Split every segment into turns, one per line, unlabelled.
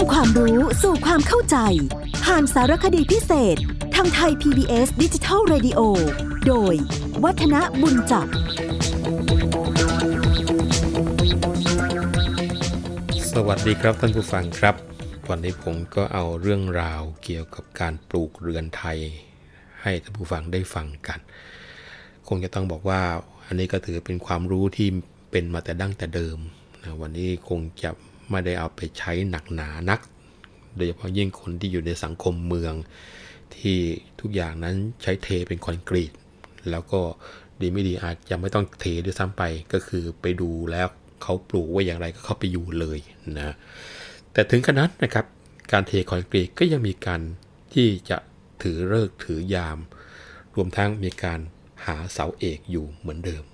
ำความรู้สู่ความเข้าใจ ผ่านสารคดีพิเศษ ทางไทย PBS ดิจิทัล Radio โดย วัฒนบุญจับ
สวัสดีครับท่านผู้ฟังครับ วันนี้ผมก็เอาเรื่องราวเกี่ยวกับการปลูกเรือนไทย ให้ท่านผู้ฟังได้ฟังกัน คงจะต้องบอกว่าอันนี้ก็ถือเป็นความรู้ที่เป็นมาแต่ดั้งแต่เดิมนะวันนี้คงจะ ไม่ได้เอาไปใช้หนักหนานัก โดยเฉพาะยิ่งคนที่อยู่ในสังคมเมือง ที่ทุกอย่างนั้นใช้เทเป็นคอนกรีต แล้วก็ดีไม่ดีอาจจะไม่ต้องเทด้วยซ้ำไปก็คือไปดูแล้วเขาปลูกไว้อย่างไรก็เข้าไปอยู่เลยนะแต่ถึงขนาดนะครับ การเทคอนกรีตก็ยังมีการที่จะถือเลิกถือยาม รวมทั้งมีการหาเสาเอกอยู่เหมือนเดิม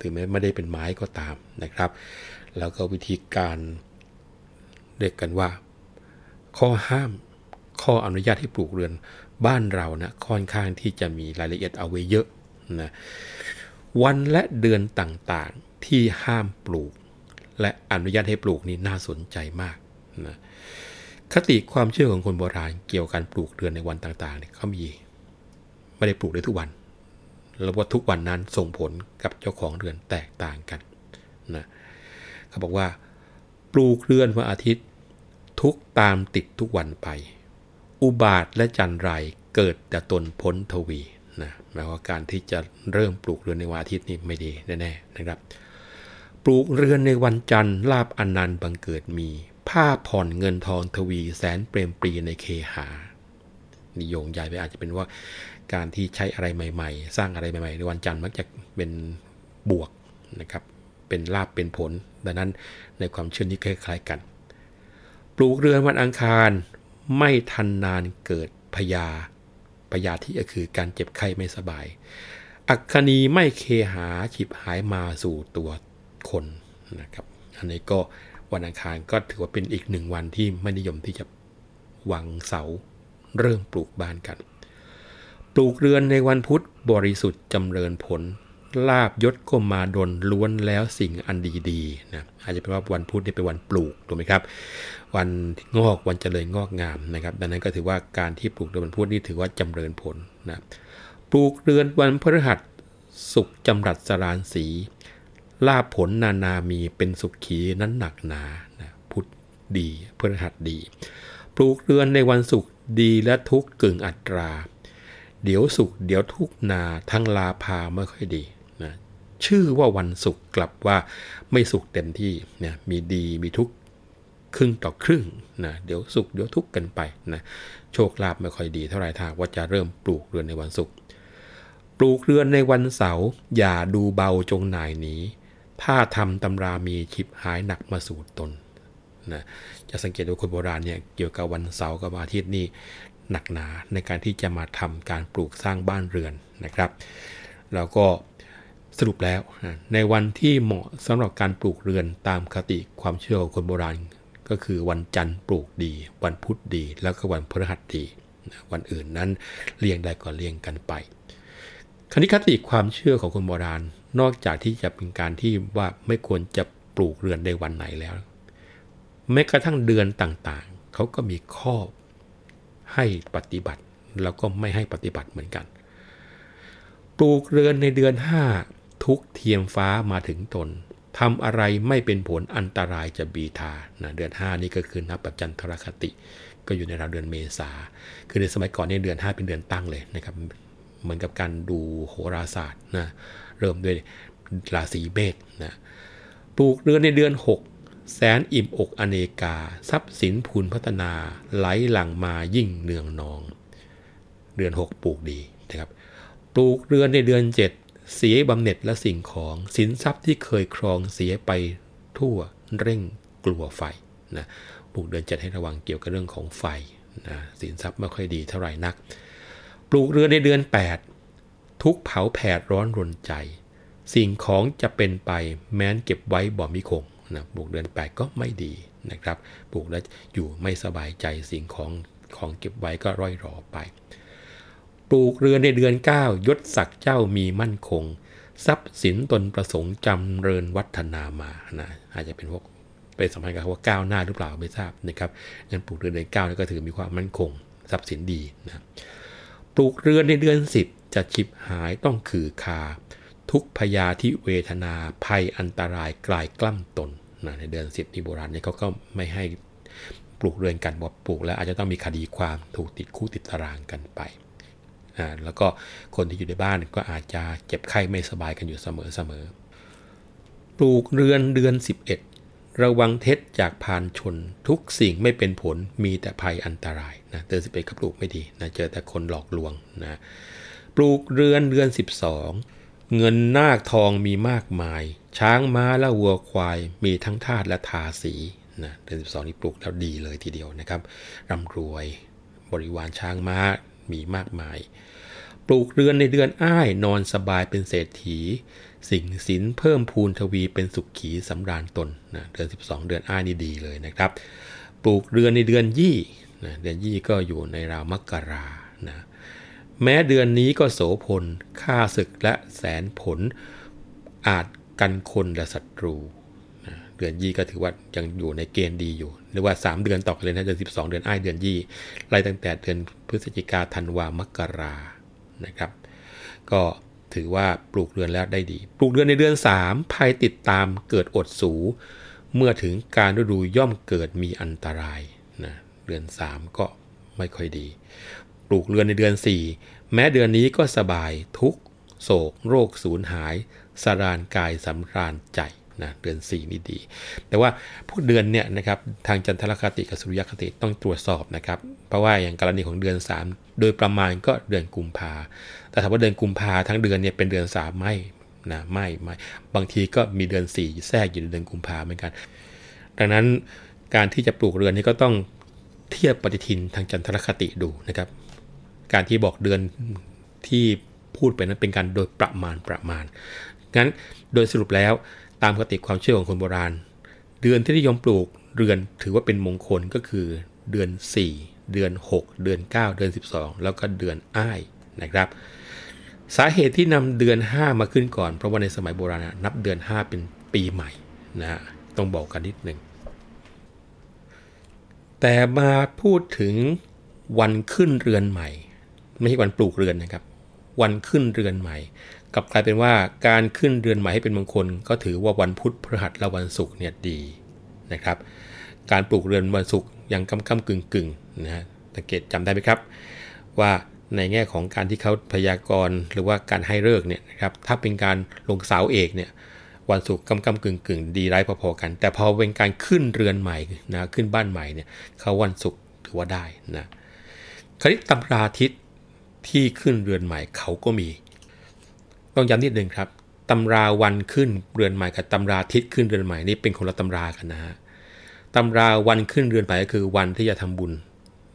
ถึงแม้ไม่ได้เป็นไม้ก็ตามนะครับ แล้วก็วิธีการ เรียกกันว่า ข้อห้าม ข้ออนุญาตให้ปลูกเรือนบ้านเรานะค่อนข้างที่จะมีรายละเอียดเอาไว้เยอะนะวันและเดือนต่างๆที่ห้ามปลูก และอนุญาตให้ปลูกนี่น่าสนใจมากนะคติความเชื่อของคนโบราณเกี่ยวกับการปลูกเรือนในวันต่างๆเนี่ยเขามีไม่ได้ปลูกได้ทุกวัน แล้วว่าทุกวันนั้นส่งผลกับเจ้าของเรือนแตกต่างกันนะเขาบอกว่า ลูกเรือนวันอาทิตย์ ทุกตามติดทุกวันไป อุบาทและจันไรเกิดแต่ตนพ้นทวีนะหมายว่าการที่จะเริ่มปลูกเรือนในวันอาทิตย์นี่ไม่ดีแน่ๆนะครับ ปลูกเรือนในวันจันทร์ลาบอนันต์บังเกิดมี ผ้าผ่อนเงินทองทวี แสนเปรมปรีในเคหานิยงใหญ่ไปอาจจะเป็นว่าการที่ใช้อะไรใหม่ ๆ สร้างอะไรใหม่ๆในวันจันทร์มักจะเป็นบวกนะครับ เป็นลาบเป็นผล ดังนั้นในความเชื่อนี้คล้ายๆกัน ปลูกเรือนวันอังคารไม่ทันนานเกิดพยาพยาที่ก็คือการเจ็บไข้ไม่สบาย อักคณีไม่เคหาฉิบหายมาสู่ตัวคนนะครับ อันนี้ก็วันอังคารก็ถือว่าเป็นอีกหนึ่งวันที่ไม่นิยมที่จะวางเสาเริ่มปลูกบ้านกัน ปลูกเรือนในวันพุธบริสุทธิ์จำเริญผล ลาบยศก็มาดนล้วนแล้วสิ่งอันดีๆนะอาจจะเป็นว่าวันพุธนี่เป็นวันปลูกถูกไหมครับ วันงอกวันเจริญงอกงามนะครับ ดังนั้นก็ถือว่าการที่ปลูกในวันพุธนี่ถือว่าจำเริญผลนะปลูกเรือนวันพฤหัสสุขจำรัดสรานสีลาบผลนานามีเป็นสุขขีนั้นหนักหนานะพุธดีพฤหัสดี ปลูกเรือนในวันศุกร์ดีและทุกข์กึ่งอัตรา เดี๋ยวสุขเดี๋ยวทุกนาทั้งลาพาไม่ค่อยดี ชื่อว่าวันศุกร์กลับว่าไม่สุขเต็มที่นะมีดีมีทุกครึ่งต่อครึ่งนะเดี๋ยวสุขเดี๋ยวทุกข์กันไปนะโชคลาภไม่ค่อยดีเท่าไหร่ถ้าว่าจะเริ่มปลูกเรือนในวันศุกร์ปลูกเรือนในวันเสาร์อย่าดูเบาจงนายหนีถ้าทำตำรามีชิบหายหนักมาสู่ตนนะจะสังเกตดูคนโบราณเนี่ยเกี่ยวกับวันเสาร์กับวันอาทิตย์นี่หนักหนาในการที่จะมาทำการปลูกสร้างบ้านเรือนนะครับ แล้วก็ สรุปแล้ว ในวันที่เหมาะสำหรับการปลูกเรือนตามคติความเชื่อของคนโบราณ ก็คือวันจันทร์ปลูกดี วันพุธดี แล้วก็วันพฤหัสดี วันอื่นนั้นเลี่ยงได้ก็เลี่ยงกันไปคณิคติความเชื่อของคนโบราณ นอกจากที่จะเป็นการที่ว่าไม่ควรจะปลูกเรือนในวันไหนแล้วแม้กระทั่งเดือนต่างๆ เขาก็มีข้อให้ปฏิบัติ แล้วก็ไม่ให้ปฏิบัติเหมือนกัน ปลูกเรือนในเดือน 5 ทุกเทียมฟ้ามาถึงตนทำอะไรไม่เป็นผลอันตรายจะบีทานะเดือน 5 นี่ก็คือนับแบบจันทรคติ ก็อยู่ในราวเดือนเมษา คือในสมัยก่อนเนี่ยเดือน 5 เป็นเดือนตั้งเลยนะครับ เหมือนกับการดูโหราศาสตร์นะ เริ่มด้วยราศีเมษนะปลูกเรือนในเดือน 6 แสนอิ่มอกอเนกา ทรัพย์สินพูนพัฒนาไหลหลังมายิ่งเนืองนอง เดือน 6 ปลูกดีนะครับ ปลูกเรือนในเดือน 7 เสียบำเหน็จและสิ่งของสินทรัพย์ที่เคยครองเสียไปทั่วเร่งกลัวไฟนะปลูกเดือน7ให้ระวังเกี่ยวกับเรื่องของไฟนะสินทรัพย์ไม่ค่อยดีเท่าไหร่นัก ปลูกเรือในเดือน 8 ทุกเผาแผดร้อนรนใจ สิ่งของจะเป็นไปแม้นเก็บไว้บ่มีคงนะปลูกเดือน 8 ก็ไม่ดีนะครับ ปลูกแล้วอยู่ไม่สบายใจสิ่งของของเก็บไว้ก็ร่อยรอไป ปลูกเรือนในเดือน9ยศศักดิ์เจ้ามีมั่นคง ทรัพย์สินตนประสงค์จำเริญวัฒนามานะอาจจะเป็นพวกไปสัมพันธ์กับว่าก้าวหน้าหรือเปล่าไม่ทราบนะครับงั้นปลูกเรือนเดือนเก้านี่ก็ถือมีความมั่นคง ทรัพย์สินดีนะปลูกเรือนในเดือน 10 จะชิบหายต้องคือคา ทุกพยาที่เวทนาภัยอันตรายกลายกล้ำตนนะในเดือน 10นี่โบราณเนี่ยเขาก็ไม่ให้ปลูกเรือนกันบอกปลูกแล้วอาจจะต้องมีคดีความถูกติดคู่ติดตารางกันไป นะแล้วก็คนที่อยู่ในบ้านก็อาจจะเจ็บไข้ไม่สบายกันอยู่เสมอๆปลูกเรือนเดือน 11 ระวังเท็จจากพานชน ทุกสิ่งไม่เป็นผลมีแต่ภัยอันตรายนะเดือน11ก็ปลูกไม่ดีนะเจอแต่คนหลอกลวงนะปลูกเรือนเดือน 12 เงินนาคทองมีมากมาย ช้างม้าและวัวควายมีทั้งทาสและทาสีนะเดือน12 นี่ปลูกแล้วดีเลยทีเดียวนะครับร่ำรวยบริวารช้างม้ามีมากมาย ปลูกเรือนในเดือนอ้ายนอนสบายเป็นเศรษฐี สิ่งสินเพิ่มพูนทวีเป็นสุขขีสำราญตนนะเดือน 12 เดือนอ้ายนี่ดีเลยนะครับ ปลูกเรือนในเดือนยี่นะเดือนยี่ก็อยู่ในราวมกรานะแม้เดือนนี้ก็โสพลฆ่าศึกและแสนผล อาจกันคนและศัตรูนะเดือนยี่ก็ถือว่ายังอยู่ในเกณฑ์ดีอยู่หรือว่า 3 เดือนต่อกันเลยนะเดือน 12 เดือนอ้ายเดือนยี่ไล่ตั้งแต่เดือนพฤศจิกาธันวามกรา นะครับ ก็ถือว่าปลูกเรือนแล้วได้ดี ปลูกเรือนในเดือน 3 ภัยติดตามเกิดอดสู เมื่อถึงการฤดูย่อมเกิดมีอันตรายนะเดือน 3 ก็ไม่ค่อยดี ปลูกเรือนในเดือน 4 แม้เดือนนี้ก็สบายทุกโศก โรคสูญหาย สรานกายสำราญใจ นะเดือน4นี่ดี แต่ว่าพวกเดือนเนี่ยนะครับทางจันทรคติกับสุริยคติต้องตรวจสอบนะครับเพราะว่าอย่างกรณีของเดือน 3 โดยประมาณก็เดือนกุมภาแต่ถามว่าเดือนกุมภาทั้งเดือนเนี่ยเป็นเดือน3ไม่นะไม่ไม่บางทีก็มีเดือน 4 แทรกอยู่ในเดือนกุมภาเหมือนกัน ดังนั้นการที่จะปลูกเรือนนี่ก็ต้องเทียบปฏิทินทางจันทรคติดูนะครับ การที่บอกเดือนที่พูดไปนั้นเป็นการโดยประมาณประมาณงั้นโดยสรุปแล้วามปกติความเชื่อของคนโบราณ เดือนที่นิยมปลูกเรือนถือว่าเป็นมงคลก็คือ เดือน 4 เดือน 6 เดือน 9 เดือน 12 แล้วก็เดือนอ้ายนะครับ สาเหตุที่นำเดือน 5 มาขึ้นก่อน เพราะว่าในสมัยโบราณนับเดือน 5 เป็นปีใหม่นะต้องบอกกันนิดหนึ่งแต่มาพูดถึงวันขึ้นเรือนใหม่ ไม่ใช่วันปลูกเรือนนะครับ วันขึ้นเรือนใหม่ กลับกลายเป็นว่าการขึ้นเรือนใหม่ให้เป็นมงคล ก็ถือว่าวันพุธพฤหัสและวันศุกร์เนี่ยดีนะครับ การปลูกเรือนวันศุกร์ยังกำกำกึ่งกึ่งนะฮะสังเกตจำได้ไหมครับ ว่าในแง่ของการที่เขาพยากรณ์หรือว่าการให้เลิกเนี่ยนะครับถ้าเป็นการลงเสาเอกเนี่ยวันศุกร์กำกำกึ่งกึ่งดีร้ายพอๆกัน แต่พอเป็นการขึ้นเรือนใหม่นะขึ้นบ้านใหม่เนี่ยเขาวันศุกร์ถือว่าได้นะคณิตตำราทิศที่ขึ้นเรือนใหม่เขาก็มี ต้องย้ำนิดนึงครับตำราวันขึ้นเรือนใหม่กับตำราทิศขึ้นเรือนใหม่นี่เป็นคนละตำรากันนะฮะตำราวันขึ้นเรือนใหม่ก็คือวันที่จะทำบุญ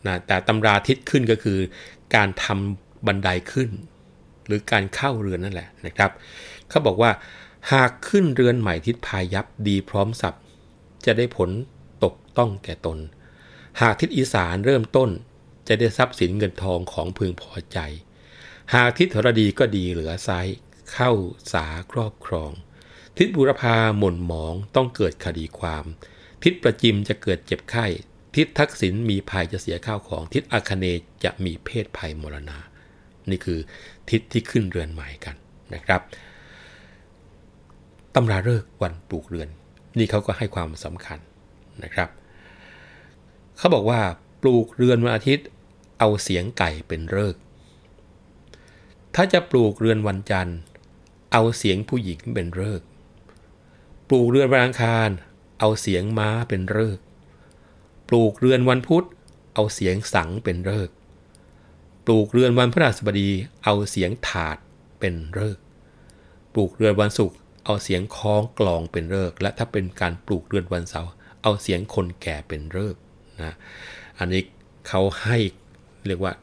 นะแต่ตำราทิศขึ้นก็คือ การทำบันไดขึ้น หรือการเข้าเรือนนั่นแหละนะครับเขาบอกว่าหากขึ้นเรือนใหม่ทิศพายับดีพร้อมสับจะได้ผลตกต้องแก่ตน หากทิศอีสานเริ่มต้นจะได้ทรัพย์สินเงินทองของพึงพอใจ หากทิศธรดีก็ดีเหลือไซ เข้าสาครอบครอง ทิศบุรพาหม่นหมองต้องเกิดคดีความ ทิศประจิมจะเกิดเจ็บไข้ ทิศทักษิณมีภัยจะเสียข้าวของ ทิศอาคเนจะมีเพศภัยมรณา นี่คือทิศที่ขึ้นเรือนใหม่กันนะครับตำราเลิกวันปลูกเรือน นี่เขาก็ให้ความสำคัญนะครับ เขาบอกว่าปลูกเรือนวันอาทิตย์เอาเสียงไก่เป็นเลิกถ้าจะปลูกเรือนวันจันทร์ เอาเสียงผู้หญิงเป็นเลิกปลูกเรือนวันอังคาร เอาเสียงม้าเป็นเลิกปลูกเรือนวันพุธ เอาเสียงสังเป็นเลิกปลูกเรือนวันพฤหัสบดี เอาเสียงถาดเป็นเลิกปลูกเรือนวันศุกร์เอาเสียงคล้องกลองเป็นเลิกและถ้าเป็นการปลูกเรือนวันเสาร์เอาเสียงคนแก่เป็นเลิกนะอันนี้เขาให้เรียกว่า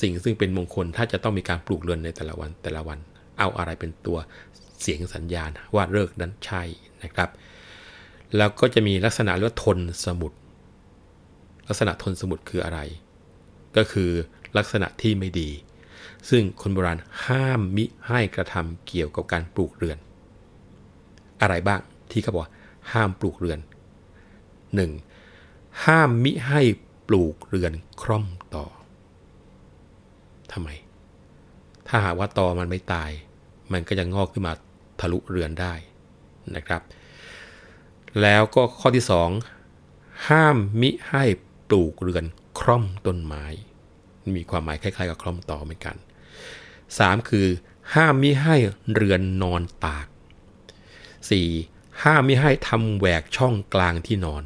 สิ่งซึ่งเป็นมงคลถ้าจะต้องมีการปลูกเรือนในแต่ละวันแต่ละวัน เอาอะไรเป็นตัวเสียงสัญญาณว่าเลิกนั้นใช่นะครับ แล้วก็จะมีลักษณะเรียกว่าทนสมุด ลักษณะทนสมุดคืออะไร ก็คือลักษณะที่ไม่ดี ซึ่งคนโบราณห้ามมิให้กระทำเกี่ยวกับการปลูกเรือน อะไรบ้างที่เขาบอกห้ามปลูกเรือน 1. ห้ามมิให้ปลูกเรือนคร่อมต่อทำไม ถ้าหากว่าตอมันไม่ตาย มันก็จะงอกขึ้นมาทะลุเรือนได้นะครับ แล้วก็ข้อที่ 2 ห้ามมิให้ปลูกเรือนคร่อมต้นไม้ มีความหมายคล้ายๆ กับคร่อมต่อเหมือนกัน 3. คือ ห้ามมิให้เรือนนอนตาก 4. ห้ามมิให้ทำแหวกช่องกลางที่นอน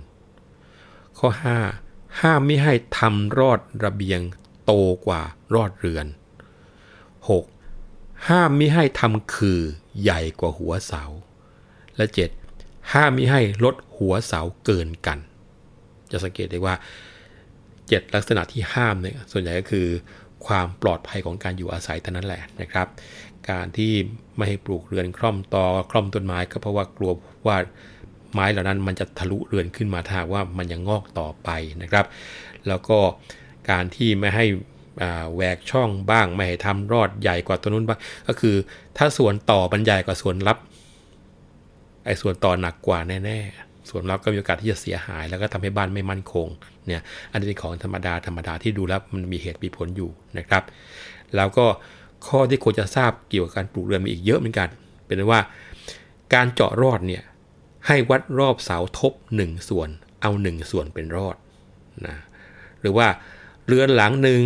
ข้อ 5. ห้ามมิให้ทำรอดระเบียงโตกว่ารอดเรือน 6. ห้ามมิให้ทำคือใหญ่กว่าหัวเสา และ 7. ห้ามมิให้ลดหัวเสาเกินกัน จะสังเกตได้ว่า 7 ลักษณะที่ห้ามเนี่ยส่วนใหญ่ก็คือความปลอดภัยของการอยู่อาศัยเท่านั้นแหละนะครับ การที่ไม่ให้ปลูกเรือนคล่อมตอคล่อมต้นไม้ก็เพราะว่ากลัวว่าไม้เหล่านั้นมันจะทะลุเรือนขึ้นมาถ้าว่ามันยังงอกต่อไปนะครับ แล้วก็การที่ไม่ให้ แหวกช่องบ้างไม่ให้ทำรอดใหญ่กว่าตัวนู้นบ้างก็คือ ถ้าส่วนต่อมันใหญ่กว่าส่วนรับไอ้ส่วนต่อหนักกว่าแน่ๆ ส่วนรับก็มีโอกาสที่จะเสียหาย แล้วก็ทำให้บ้านไม่มั่นคงเนี่ยอันนี้เป็นของธรรมดาธรรมดาที่ดูแล้วมันมีเหตุมีผลอยู่นะครับ แล้วก็ข้อที่ควรจะทราบเกี่ยวกับการปลูกเรือนมีอีกเยอะเหมือนกัน เป็นว่าการเจาะรอดเนี่ยให้วัดรอบเสาทบ 1 ส่วน เอา 1 ส่วนเป็นรอดนะหรือว่าเรือนหลังหนึ่ง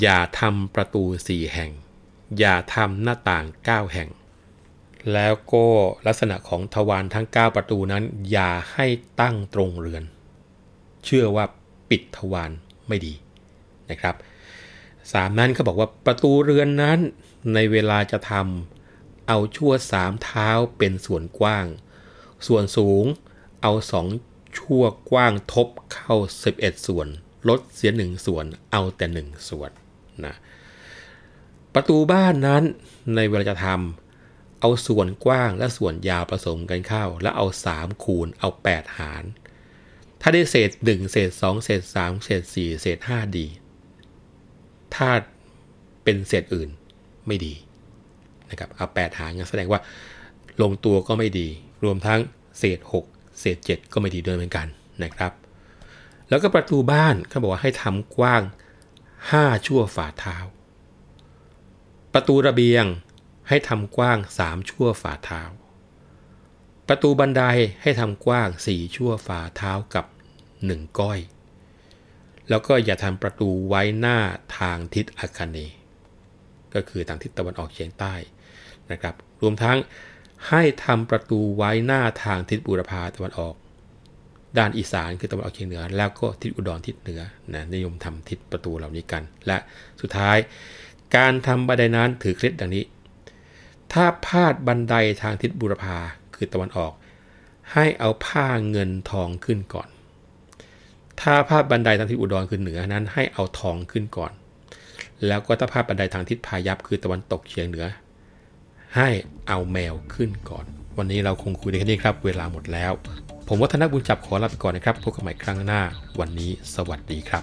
อย่าทำประตู4แห่ง อย่าทำหน้าต่าง9แห่ง แล้วก็ลักษณะของทวารทั้ง 9 ประตูนั้น อย่าให้ตั้งตรงเรือน เชื่อว่าปิดทวารไม่ดีนะครับสามนั้นเขาบอกว่าประตูเรือนนั้นในเวลาจะทำเอาชั่วสามเท้าเป็นส่วนกว้าง ส่วนสูงเอาสองชั่วกว้างทบเข้า 11 ส่วน ลดเสียหนึ่งส่วนเอาแต่หนึ่งส่วน นะประตูบ้านนั้นในเวลาจะทำเอาส่วนกว้างและส่วนยาวผสมกันเข้า แล้วเอา 3 คูณเอา 8 หาร ถ้าได้เศษ 1 เศษ 2 เศษ 3 เศษ 4 เศษ 5 ดี ถ้าเป็นเศษอื่นไม่ดีนะครับเอา 8 หารแสดงว่าลงตัวก็ไม่ดี รวมทั้งเศษ 6 เศษ 7 ก็ไม่ดีด้วยเหมือนกันนะครับ แล้วก็ประตูบ้านเขาบอกว่าให้ทำกว้าง 5ชั่วฝ่าเท้า ประตูระเบียงให้ทำกว้าง3ชั่วฝ่าเท้า ประตูบันไดให้ทำกว้าง4ชั่วฝ่าเท้ากับ1ก้อย แล้วก็อย่าทำประตูไว้หน้าทางทิศอาคเน ก็คือทางทิศตะวันออกเฉียงใต้นะครับ รวมทั้งให้ทำประตูไว้หน้าทางทิศบูรพาตะวันออก ด้านอีสานคือตะวันออกเฉียงเหนือ แล้วก็ทิศอุดรทิศเหนือนะนิยมทำทิศประตูเหล่านี้กัน และสุดท้าย การทำบันไดนั้นถือเคล็ดดังนี้ ถ้าพาดบันไดทางทิศบุรพาคือตะวันออก ให้เอาผ้าเงินทองขึ้นก่อน ถ้าพาดบันไดทางทิศอุดรคือเหนือนั้น ให้เอาทองขึ้นก่อน แล้วก็ถ้าพาดบันไดทางทิศพายัพคือตะวันตกเฉียงเหนือ ให้เอาแมวขึ้นก่อน วันนี้เราคงคุยได้แค่นี้ครับ เวลาหมดแล้ว ผมวัฒนบุญจับขอลาไปก่อนนะครับพบกันใหม่ครั้งหน้า วันนี้สวัสดีครับ